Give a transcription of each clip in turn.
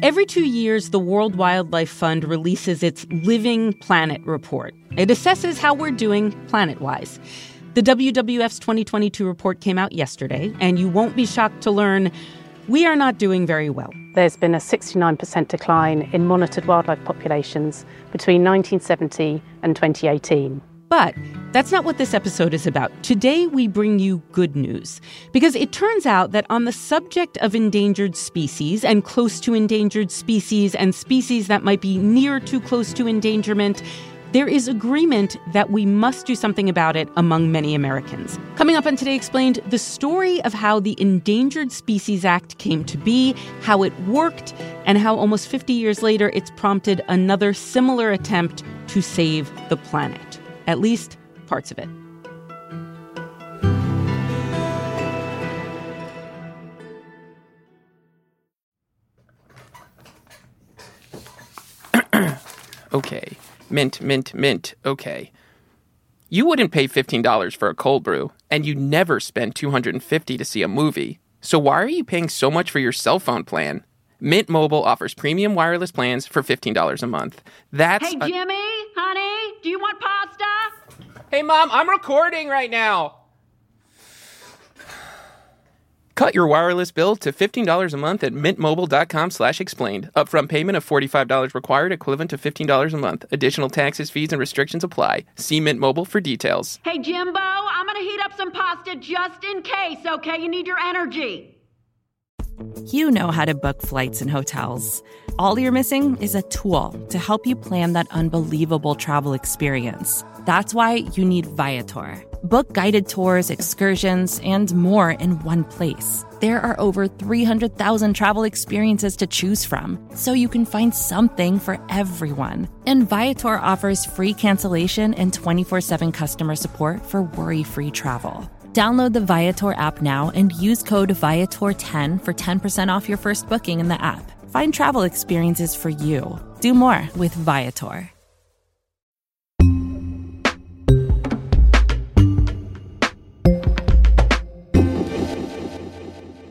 Every two years, the World Wildlife Fund releases its Living Planet report. It assesses how we're doing planet wise. The WWF's 2022 report came out yesterday, and you won't be shocked to learn we are not doing very well. There's been a 69% decline in monitored wildlife populations between 1970 and 2018. But that's not what this episode is about. Today, we bring you good news because it turns out that on the subject of endangered species and close to endangered species and species that might be near too close to endangerment, there is agreement that we must do something about it among many Americans. Coming up on Today Explained, the story of how the Endangered Species Act came to be, how it worked, and how almost 50 years later it's prompted another similar attempt to save the planet at least parts of it. okay. Mint, mint, mint. Okay. You wouldn't pay $15 for a cold brew, and you never spend $250 to see a movie. So why are you paying so much for your cell phone plan? Mint Mobile offers premium wireless plans for $15 a month. That's Hey Jimmy, a- honey, do you want pasta? Hey, Mom, I'm recording right now. Cut your wireless bill to $15 a month at mintmobile.com slash explained. Upfront payment of $45 required, equivalent to $15 a month. Additional taxes, fees, and restrictions apply. See Mint Mobile for details. Hey, Jimbo, I'm going to heat up some pasta just in case, okay? You need your energy. You know how to book flights and hotels. All you're missing is a tool to help you plan that unbelievable travel experience. That's why you need Viator. Book guided tours, excursions, and more in one place. There are over 300,000 travel experiences to choose from, so you can find something for everyone. And Viator offers free cancellation and 24 7 customer support for worry free travel. Download the Viator app now and use code Viator10 for 10% off your first booking in the app. Find travel experiences for you. Do more with Viator.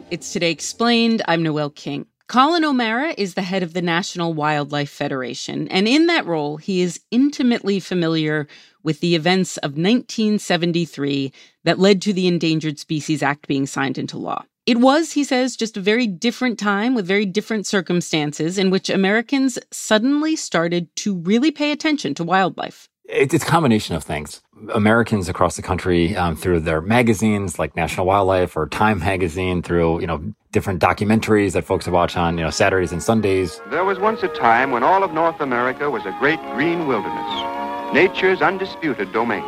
It's Today Explained. I'm Noel King. Collin O'Mara is the head of the National Wildlife Federation, and in that role, he is intimately familiar with the events of 1973 that led to the Endangered Species Act being signed into law. It was, he says, just a very different time with very different circumstances in which Americans suddenly started to really pay attention to wildlife. It's a combination of things. Americans across the country, um, through their magazines like National Wildlife or Time Magazine, through you know different documentaries that folks watch on you know Saturdays and Sundays. There was once a time when all of North America was a great green wilderness, nature's undisputed domain.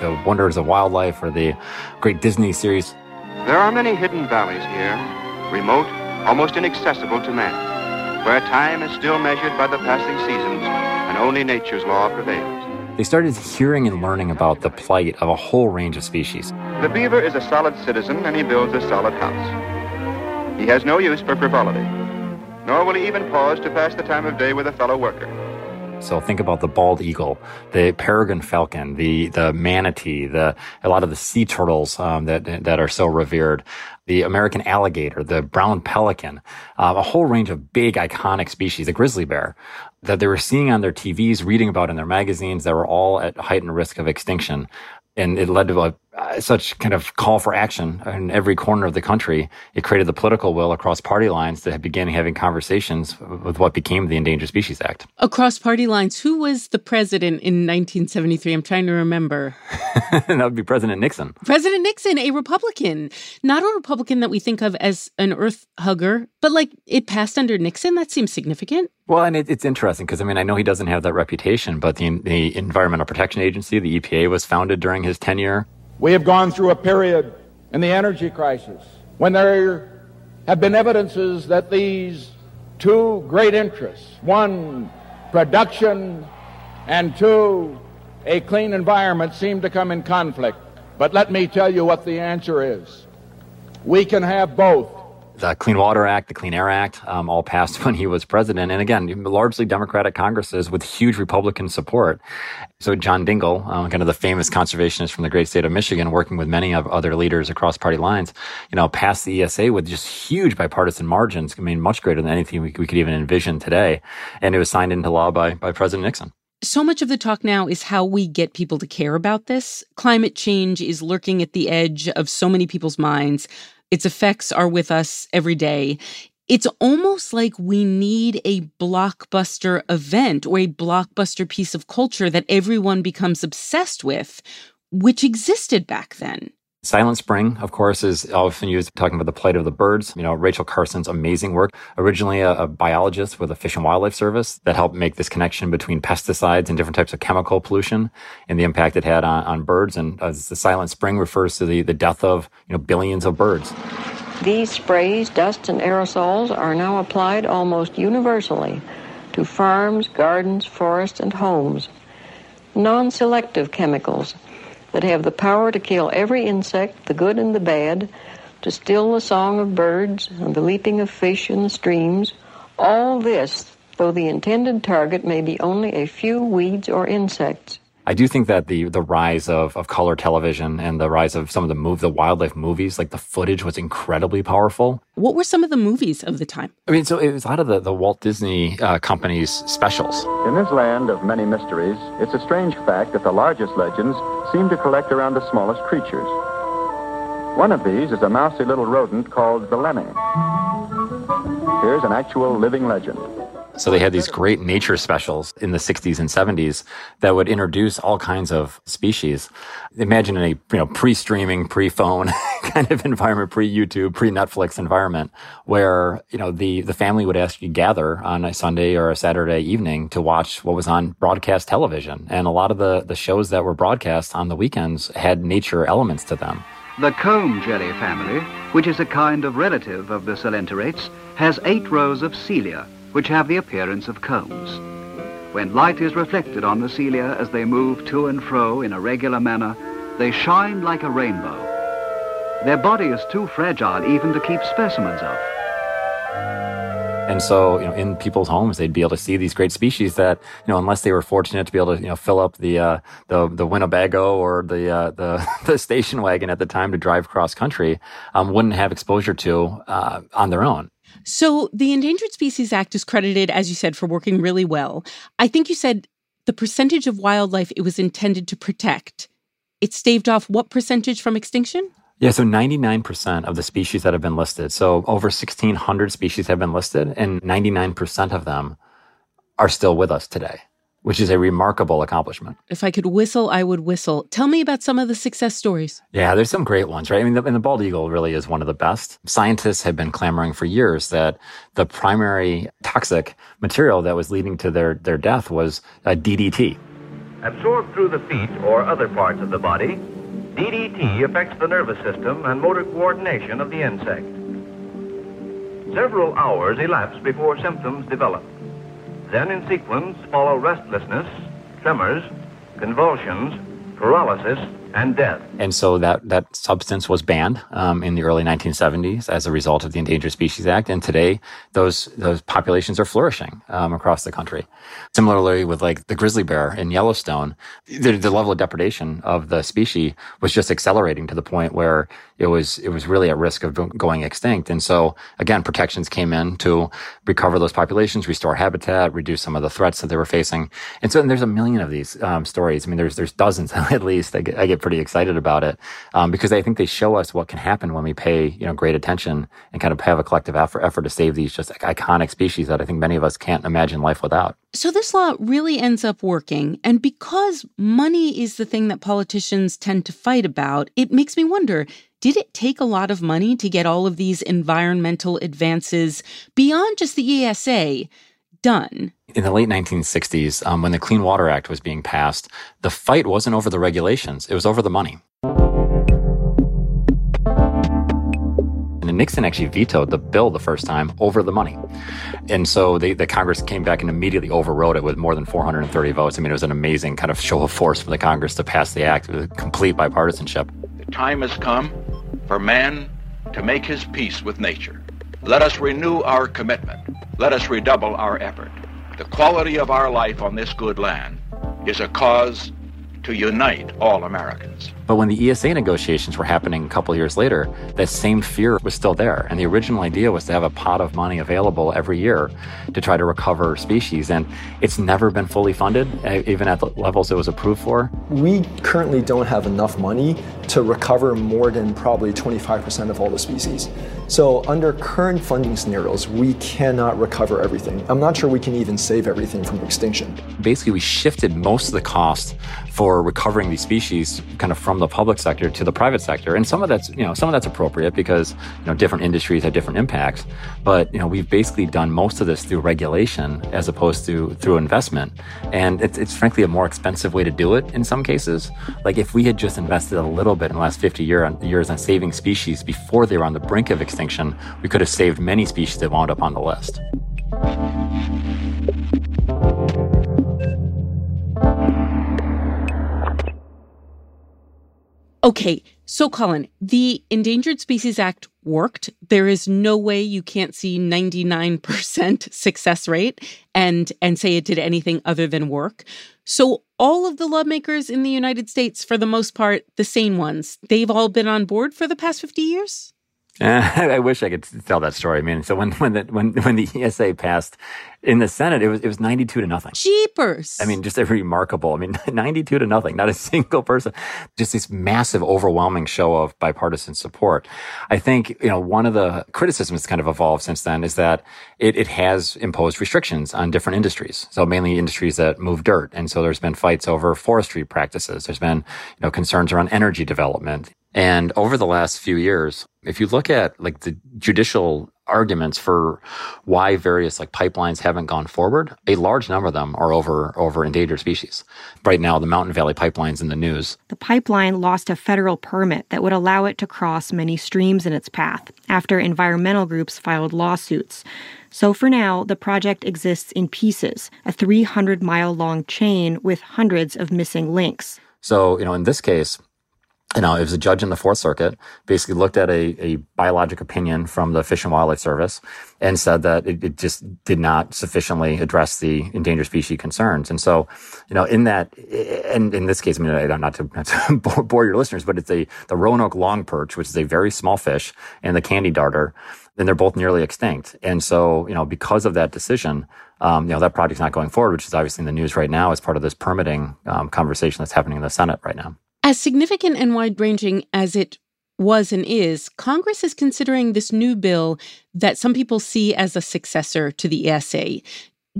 The Wonders of Wildlife or the great Disney series. There are many hidden valleys here, remote, almost inaccessible to man, where time is still measured by the passing seasons and only nature's law prevails they started hearing and learning about the plight of a whole range of species. The beaver is a solid citizen and he builds a solid house. He has no use for frivolity, nor will he even pause to pass the time of day with a fellow worker. So think about the bald eagle, the peregrine falcon, the the manatee, the a lot of the sea turtles um, that that are so revered, the American alligator, the brown pelican, uh, a whole range of big iconic species, the grizzly bear that they were seeing on their TVs, reading about in their magazines that were all at heightened risk of extinction. And it led to a, uh, such kind of call for action in every corner of the country. It created the political will across party lines to begin having conversations with what became the Endangered Species Act. Across party lines, who was the president in 1973? I'm trying to remember. that would be President Nixon. President Nixon, a Republican, not a Republican that we think of as an earth hugger, but like it passed under Nixon. That seems significant. Well, and it, it's interesting because I mean I know he doesn't have that reputation, but the, the Environmental Protection Agency, the EPA, was founded during his tenure. We have gone through a period in the energy crisis when there have been evidences that these two great interests, one production and two a clean environment, seem to come in conflict. But let me tell you what the answer is. We can have both the Clean Water Act, the Clean Air Act, um, all passed when he was president. And again, largely Democratic Congresses with huge Republican support. So John Dingell, uh, kind of the famous conservationist from the great state of Michigan, working with many of other leaders across party lines, you know, passed the ESA with just huge bipartisan margins. I mean, much greater than anything we, we could even envision today. And it was signed into law by, by President Nixon. So much of the talk now is how we get people to care about this. Climate change is lurking at the edge of so many people's minds. Its effects are with us every day. It's almost like we need a blockbuster event or a blockbuster piece of culture that everyone becomes obsessed with, which existed back then. Silent Spring, of course, is often used talking about the plight of the birds. You know, Rachel Carson's amazing work, originally a, a, biologist with the Fish and Wildlife Service that helped make this connection between pesticides and different types of chemical pollution and the impact it had on, on birds. And as the Silent Spring refers to the, the death of, you know, billions of birds. These sprays, dust, and aerosols are now applied almost universally to farms, gardens, forests, and homes. Non-selective chemicals that have the power to kill every insect, the good and the bad, to still the song of birds and the leaping of fish in the streams, all this, though the intended target may be only a few weeds or insects. I do think that the the rise of, of color television and the rise of some of the move the wildlife movies, like the footage was incredibly powerful. What were some of the movies of the time? I mean, so it was a lot of the, the Walt Disney uh, Company's specials. In this land of many mysteries, it's a strange fact that the largest legends seem to collect around the smallest creatures. One of these is a mousy little rodent called the lemming. Here's an actual living legend. So they had these great nature specials in the 60s and 70s that would introduce all kinds of species. Imagine a you know pre-streaming, pre-phone kind of environment, pre-YouTube, pre-Netflix environment where you know the the family would actually gather on a Sunday or a Saturday evening to watch what was on broadcast television. And a lot of the the shows that were broadcast on the weekends had nature elements to them. The comb jelly family, which is a kind of relative of the coelenterates, has eight rows of cilia which have the appearance of combs. When light is reflected on the cilia as they move to and fro in a regular manner, they shine like a rainbow. Their body is too fragile even to keep specimens of. And so, you know, in people's homes, they'd be able to see these great species that, you know, unless they were fortunate to be able to, you know, fill up the uh, the the Winnebago or the uh, the the station wagon at the time to drive cross country, um, wouldn't have exposure to uh, on their own. So the Endangered Species Act is credited, as you said, for working really well. I think you said the percentage of wildlife it was intended to protect. It staved off what percentage from extinction? Yeah, so 99% of the species that have been listed, so over 1,600 species have been listed, and 99% of them are still with us today which is a remarkable accomplishment. If I could whistle, I would whistle. Tell me about some of the success stories. Yeah, there's some great ones, right? I mean, the, and the bald eagle really is one of the best. Scientists have been clamoring for years that the primary toxic material that was leading to their, their death was a DDT. Absorbed through the feet or other parts of the body, DDT affects the nervous system and motor coordination of the insect. Several hours elapse before symptoms develop. Then in sequence follow restlessness, tremors, convulsions, paralysis, and death. And so that, that substance was banned um, in the early 1970s as a result of the Endangered Species Act. And today, those those populations are flourishing um, across the country. Similarly, with like the grizzly bear in Yellowstone, the, the level of depredation of the species was just accelerating to the point where it was it was really at risk of going extinct. And so again, protections came in to recover those populations, restore habitat, reduce some of the threats that they were facing. And so and there's a million of these um, stories. I mean, there's there's dozens at least. I get, I get pretty excited about it um, because I think they show us what can happen when we pay you know great attention and kind of have a collective effort effort to save these just iconic species that I think many of us can't imagine life without. So this law really ends up working, and because money is the thing that politicians tend to fight about, it makes me wonder did it take a lot of money to get all of these environmental advances beyond just the ESA done? In the late 1960s, um, when the Clean Water Act was being passed, the fight wasn't over the regulations, it was over the money. And Nixon actually vetoed the bill the first time over the money. And so they, the Congress came back and immediately overrode it with more than 430 votes. I mean, it was an amazing kind of show of force for the Congress to pass the act with complete bipartisanship. The time has come for man to make his peace with nature. Let us renew our commitment. Let us redouble our effort. The quality of our life on this good land is a cause to unite all Americans. But when the ESA negotiations were happening a couple years later, that same fear was still there. And the original idea was to have a pot of money available every year to try to recover species. And it's never been fully funded, even at the levels it was approved for. We currently don't have enough money to recover more than probably 25% of all the species. So, under current funding scenarios, we cannot recover everything. I'm not sure we can even save everything from extinction. Basically, we shifted most of the cost for recovering these species kind of from the public sector to the private sector. And some of that's, you know, some of that's appropriate because, you know, different industries have different impacts. But, you know, we've basically done most of this through regulation as opposed to through investment. And it's, it's frankly a more expensive way to do it in some cases. Like if we had just invested a little bit in the last 50 year, years on saving species before they were on the brink of extinction, we could have saved many species that wound up on the list. Okay, so Collin, the Endangered Species Act worked. There is no way you can't see 99% success rate and and say it did anything other than work. So all of the lawmakers in the United States for the most part, the sane ones, they've all been on board for the past 50 years? I wish I could tell that story. I mean, so when when the when when the ESA passed in the Senate, it was it was ninety two to nothing. Jeepers! I mean, just a remarkable. I mean, ninety two to nothing. Not a single person. Just this massive, overwhelming show of bipartisan support. I think you know one of the criticisms that's kind of evolved since then is that it it has imposed restrictions on different industries. So mainly industries that move dirt, and so there's been fights over forestry practices. There's been you know concerns around energy development. And over the last few years, if you look at like the judicial arguments for why various like pipelines haven't gone forward, a large number of them are over over endangered species. Right now, the Mountain Valley Pipeline's in the news. The pipeline lost a federal permit that would allow it to cross many streams in its path after environmental groups filed lawsuits. So for now, the project exists in pieces, a 300 mile long chain with hundreds of missing links. So, you know, in this case, you know, it was a judge in the Fourth Circuit, basically looked at a, a biologic opinion from the Fish and Wildlife Service and said that it, it, just did not sufficiently address the endangered species concerns. And so, you know, in that, and in this case, I mean, I'm not to, not to bore your listeners, but it's a, the Roanoke logperch, which is a very small fish, and the candy darter, and they're both nearly extinct. And so, you know, because of that decision, um, you know, that project's not going forward, which is obviously in the news right now as part of this permitting um, conversation that's happening in the Senate right now. As significant and wide ranging as it was and is, Congress is considering this new bill that some people see as a successor to the ESA.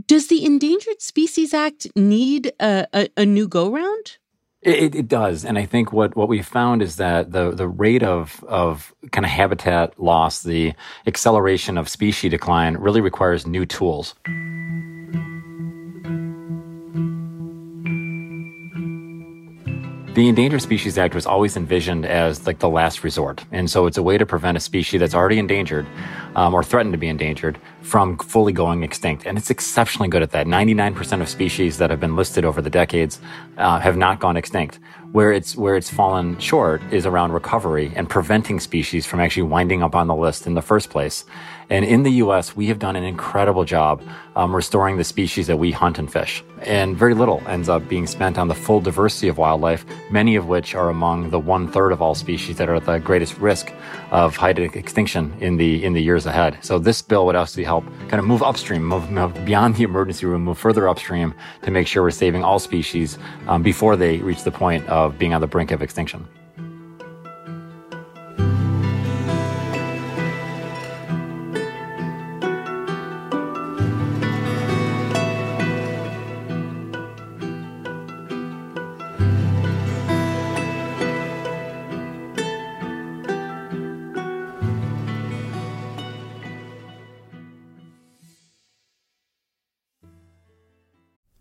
Does the Endangered Species Act need a, a, a new go round? It, it, does, and I think what, what we found is that the the rate of of kind of habitat loss, the acceleration of species decline, really requires new tools. The Endangered Species Act was always envisioned as like the last resort. And so it's a way to prevent a species that's already endangered um, or threatened to be endangered from fully going extinct. And it's exceptionally good at that. 99% of species that have been listed over the decades uh, have not gone extinct. Where it's where it's fallen short is around recovery and preventing species from actually winding up on the list in the first place. And in the U.S., we have done an incredible job um, restoring the species that we hunt and fish. And very little ends up being spent on the full diversity of wildlife, many of which are among the one third of all species that are at the greatest risk of heightened extinction in the in the years ahead. So this bill would actually help kind of move upstream, move, move beyond the emergency room, move further upstream to make sure we're saving all species um, before they reach the point of being on the brink of extinction.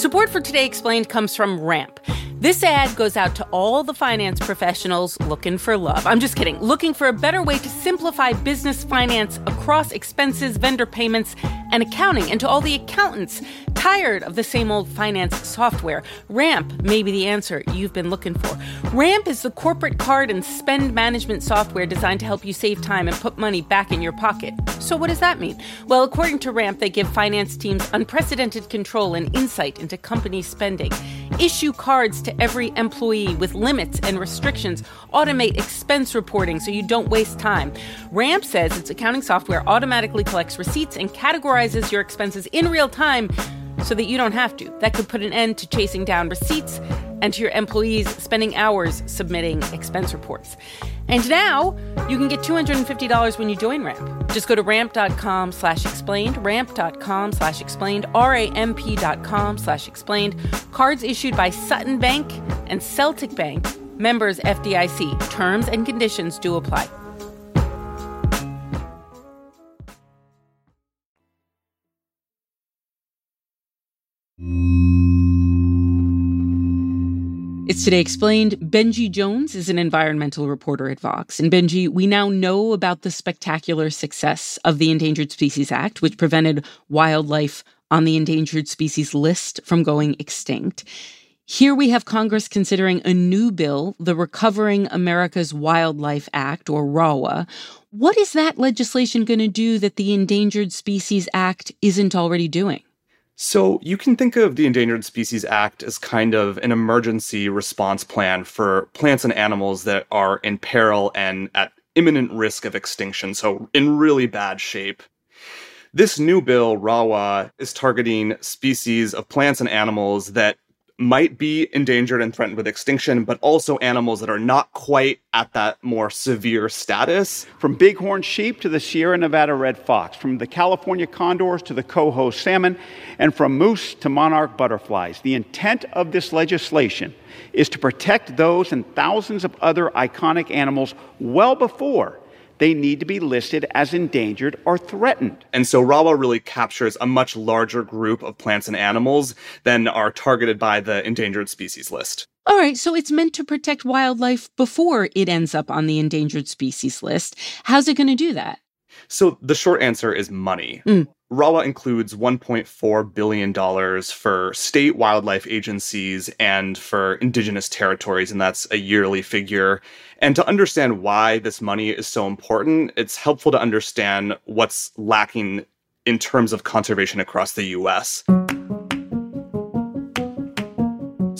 Support for Today Explained comes from Ramp. This ad goes out to all the finance professionals looking for love. I'm just kidding. Looking for a better way to simplify business finance across expenses, vendor payments, and accounting. And to all the accountants tired of the same old finance software, Ramp may be the answer you've been looking for. Ramp is the corporate card and spend management software designed to help you save time and put money back in your pocket. So, what does that mean? Well, according to Ramp, they give finance teams unprecedented control and insight into company spending, issue cards to every employee with limits and restrictions, automate expense reporting so you don't waste time. Ramp says its accounting software automatically collects receipts and categorizes your expenses in real time so that you don't have to. That could put an end to chasing down receipts and to your employees spending hours submitting expense reports. And now you can get $250 when you join Ramp. Just go to ramp.com slash explained, ramp.com slash explained, R-A-M-P.com slash explained. Cards issued by Sutton Bank and Celtic Bank, members FDIC. Terms and conditions do apply. It's Today Explained. Benji Jones is an environmental reporter at Vox. And Benji, we now know about the spectacular success of the Endangered Species Act, which prevented wildlife on the endangered species list from going extinct. Here we have Congress considering a new bill, the Recovering America's Wildlife Act, or RAWA. What is that legislation going to do that the Endangered Species Act isn't already doing? So you can think of the Endangered Species Act as kind of an emergency response plan for plants and animals that are in peril and at imminent risk of extinction, so in really bad shape. This new bill, RAWA, is targeting species of plants and animals that might be endangered and threatened with extinction, but also animals that are not quite at that more severe status. From bighorn sheep to the Sierra Nevada red fox, from the California condors to the coho salmon, and from moose to monarch butterflies. The intent of this legislation is to protect those and thousands of other iconic animals well before they need to be listed as endangered or threatened. And so RAWA really captures a much larger group of plants and animals than are targeted by the endangered species list. All right, so it's meant to protect wildlife before it ends up on the endangered species list. How's it going to do that? So the short answer is money. Mm. RAWA includes $1.4 billion for state wildlife agencies and for indigenous territories, and that's a yearly figure. And to understand why this money is so important, it's helpful to understand what's lacking in terms of conservation across the US.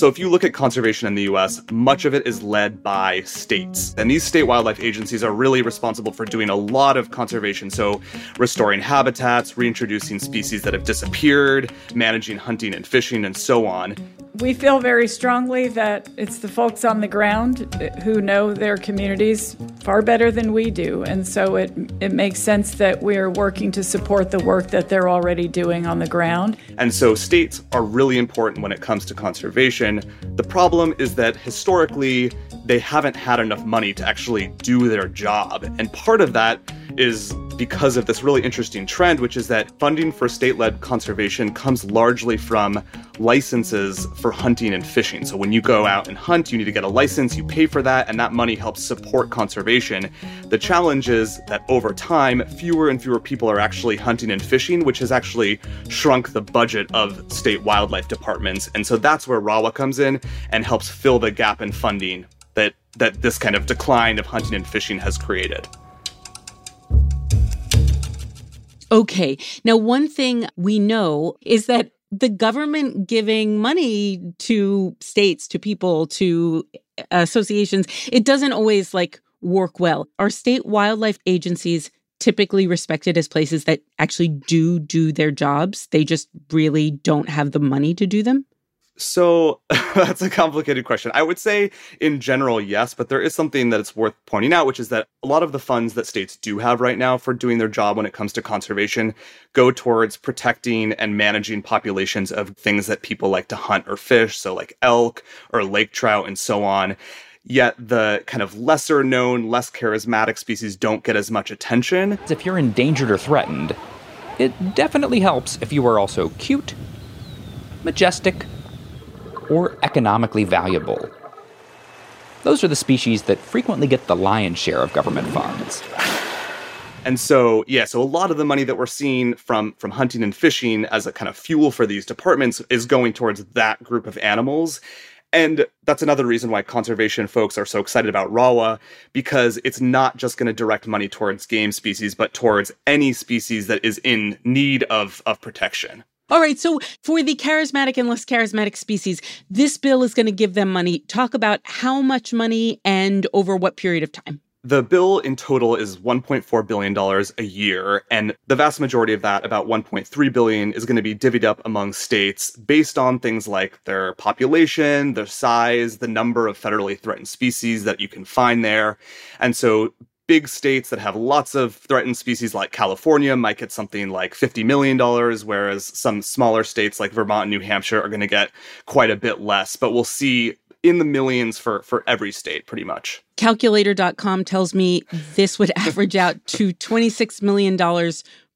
So, if you look at conservation in the US, much of it is led by states. And these state wildlife agencies are really responsible for doing a lot of conservation. So, restoring habitats, reintroducing species that have disappeared, managing hunting and fishing, and so on. We feel very strongly that it's the folks on the ground who know their communities far better than we do. And so it, it makes sense that we're working to support the work that they're already doing on the ground. And so states are really important when it comes to conservation. The problem is that historically, they haven't had enough money to actually do their job. And part of that is because of this really interesting trend, which is that funding for state led conservation comes largely from licenses for hunting and fishing. So when you go out and hunt, you need to get a license, you pay for that, and that money helps support conservation. The challenge is that over time, fewer and fewer people are actually hunting and fishing, which has actually shrunk the budget of state wildlife departments. And so that's where RAWA comes in and helps fill the gap in funding that, that this kind of decline of hunting and fishing has created. Okay. Now, one thing we know is that the government giving money to states, to people, to uh, associations, it doesn't always like work well. Are state wildlife agencies typically respected as places that actually do do their jobs? They just really don't have the money to do them? So that's a complicated question. I would say in general, yes, but there is something that it's worth pointing out, which is that a lot of the funds that states do have right now for doing their job when it comes to conservation go towards protecting and managing populations of things that people like to hunt or fish. So like elk or lake trout and so on. Yet the kind of lesser known, less charismatic species don't get as much attention. If you're endangered or threatened, it definitely helps if you are also cute, majestic, or economically valuable. Those are the species that frequently get the lion's share of government funds. And so, yeah, so a lot of the money that we're seeing from from hunting and fishing as a kind of fuel for these departments is going towards that group of animals. And that's another reason why conservation folks are so excited about RAWA, because it's not just going to direct money towards game species, but towards any species that is in need of, of protection. All right. So for the charismatic and less charismatic species, this bill is going to give them money. Talk about how much money and over what period of time. The bill in total is $1.4 billion a year, and the vast majority of that, about 1.3 billion, is going to be divvied up among states based on things like their population, their size, the number of federally threatened species that you can find there. And so big states that have lots of threatened species like California might get something like $50 million, whereas some smaller states like Vermont and New Hampshire are going to get quite a bit less. But we'll see in the millions for, for every state, pretty much. Calculator.com tells me this would average out to $26 million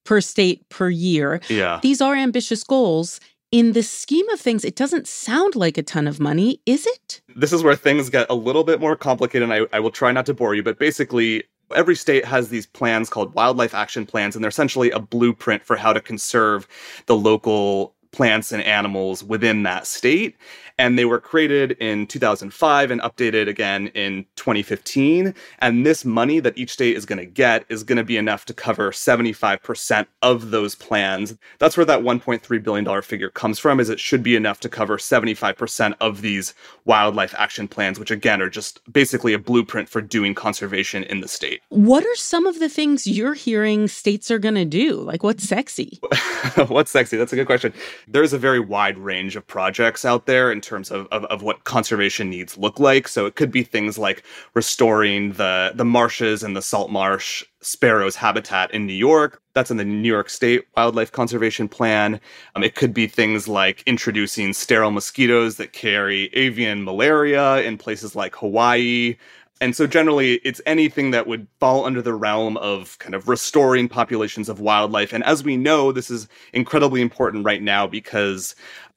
per state per year. Yeah. These are ambitious goals. In the scheme of things, it doesn't sound like a ton of money, is it? This is where things get a little bit more complicated, and I, I will try not to bore you, but basically, every state has these plans called wildlife action plans, and they're essentially a blueprint for how to conserve the local plants and animals within that state and they were created in 2005 and updated again in 2015. And this money that each state is going to get is going to be enough to cover 75% of those plans. That's where that $1.3 billion figure comes from, is it should be enough to cover 75% of these wildlife action plans, which again are just basically a blueprint for doing conservation in the state. What are some of the things you're hearing states are going to do? Like what's sexy? what's sexy? That's a good question. There's a very wide range of projects out there in terms of, of, of what conservation needs look like. So it could be things like restoring the the marshes and the salt marsh sparrows habitat in New York. That's in the New York State Wildlife Conservation Plan. Um, it could be things like introducing sterile mosquitoes that carry avian malaria in places like Hawaii. And so generally, it's anything that would fall under the realm of kind of restoring populations of wildlife. And as we know, this is incredibly important right now because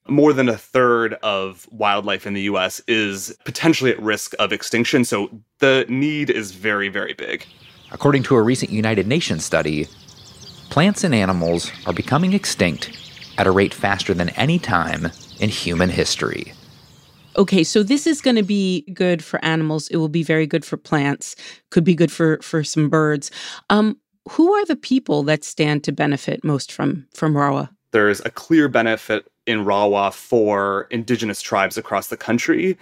more than a third of wildlife in the US is potentially at risk of extinction. So the need is very, very big. According to a recent United Nations study, plants and animals are becoming extinct at a rate faster than any time in human history. Okay, so this is going to be good for animals. It will be very good for plants. Could be good for for some birds. Um, who are the people that stand to benefit most from from RAWA? There's a clear benefit in RAWA for indigenous tribes across the country.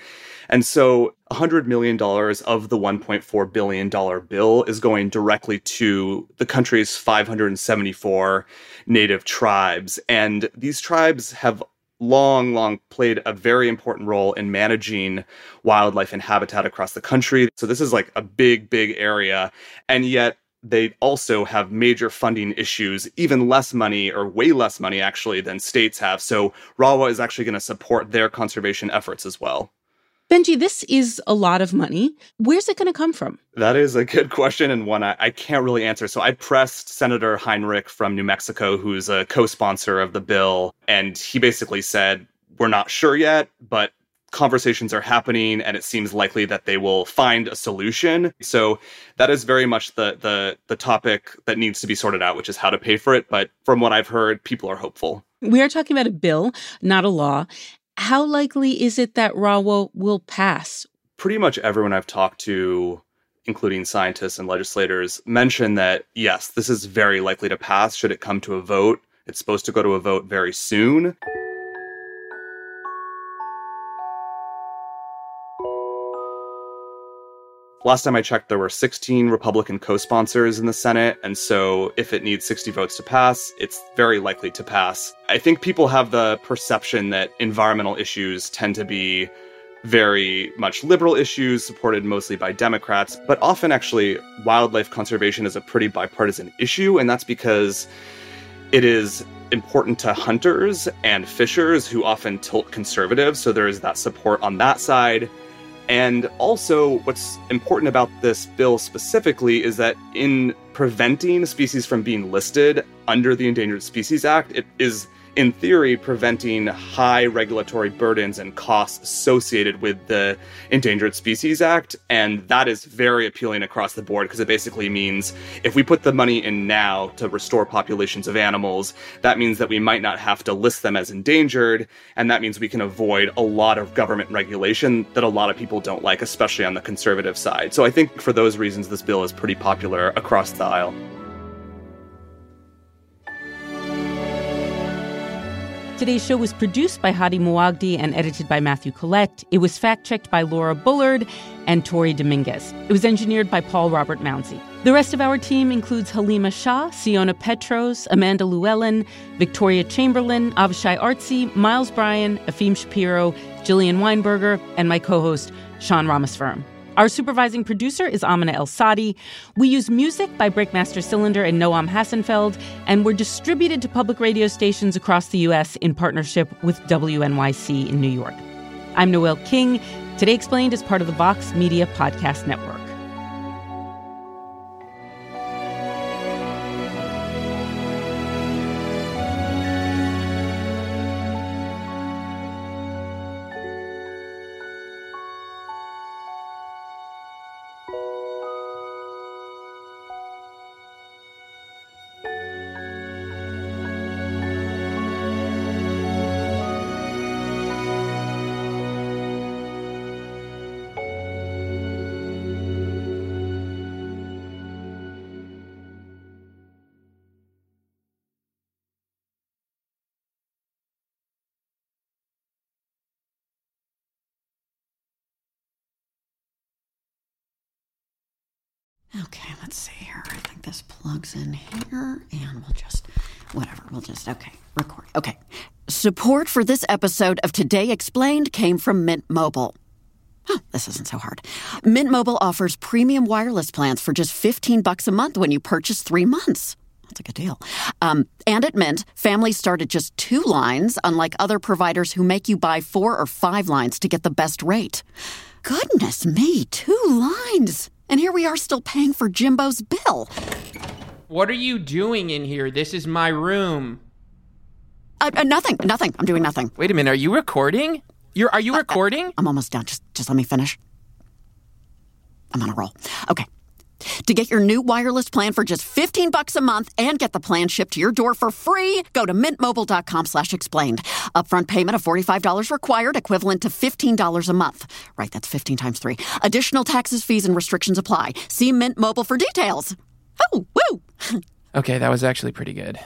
And so $100 million of the $1.4 billion bill is going directly to the country's 574 native tribes. And these tribes have long, long played a very important role in managing wildlife and habitat across the country. So this is like a big, big area. And yet they also have major funding issues, even less money or way less money actually than states have. So RAWA is actually going to support their conservation efforts as well. Benji, this is a lot of money. Where's it going to come from? That is a good question and one I, I, can't really answer. So I pressed Senator Heinrich from New Mexico, who's a co sponsor of the bill, and he basically said, We're not sure yet, but conversations are happening and it seems likely that they will find a solution. So that is very much the the the topic that needs to be sorted out, which is how to pay for it. But from what I've heard, people are hopeful. We are talking about a bill, not a law. How likely is it that RAWA will pass? Pretty much everyone I've talked to, including scientists and legislators, mention that yes, this is very likely to pass should it come to a vote. It's supposed to go to a vote very soon. Last time I checked, there were 16 Republican co sponsors in the Senate. And so if it needs 60 votes to pass, it's very likely to pass. I think people have the perception that environmental issues tend to be very much liberal issues supported mostly by Democrats, but often actually wildlife conservation is a pretty bipartisan issue. And that's because it is important to hunters and fishers who often tilt conservative. So there is that support on that side. And also, what's important about this bill specifically is that in preventing species from being listed under the Endangered Species Act, it is in theory, preventing high regulatory burdens and costs associated with the Endangered Species Act. And that is very appealing across the board because it basically means if we put the money in now to restore populations of animals, that means that we might not have to list them as endangered. And that means we can avoid a lot of government regulation that a lot of people don't like, especially on the conservative side. So I think for those reasons, this bill is pretty popular across the aisle. Today's show was produced by Hadi Mawajdeh and edited by Matthew Collette. It was fact checked by Laura Bullard and Tori Dominguez. It was engineered by Paul Robert Mounsey. The rest of our team includes Halima Shah, Siona Petros, Amanda Llewellyn, Victoria Chamberlain, Avishai Artsy, Miles Bryan, Efim Shapiro, Jillian Weinberger, and my co host, Sean Rameswaram. Our supervising producer is Amina El Sadi. We use music by Breakmaster Cylinder and Noam Hassenfeld, and we're distributed to public radio stations across the U.S. in partnership with WNYC in New York. I'm Noel King. Today Explained is part of the Vox Media Podcast Network. Okay, let's see here. I think this plugs in here, and we'll just, whatever, we'll just, okay, record. Okay. Support for this episode of Today Explained came from Mint Mobile. Oh, this isn't so hard. Mint Mobile offers premium wireless plans for just 15 bucks a month when you purchase three months. That's a good deal. Um, and at Mint, families start at just two lines, unlike other providers who make you buy four or five lines to get the best rate. Goodness me, two lines. And here we are still paying for Jimbo's bill. What are you doing in here? This is my room. Uh, uh, nothing, nothing. I'm doing nothing. Wait a minute. Are you recording? You're are you uh, recording? I'm almost done. Just just let me finish. I'm on a roll. Okay. To get your new wireless plan for just 15 bucks a month and get the plan shipped to your door for free, go to mintmobile.com slash explained. Upfront payment of $45 required, equivalent to $15 a month. Right, that's 15 times 3. Additional taxes, fees, and restrictions apply. See Mint Mobile for details. Oh, woo! okay, that was actually pretty good.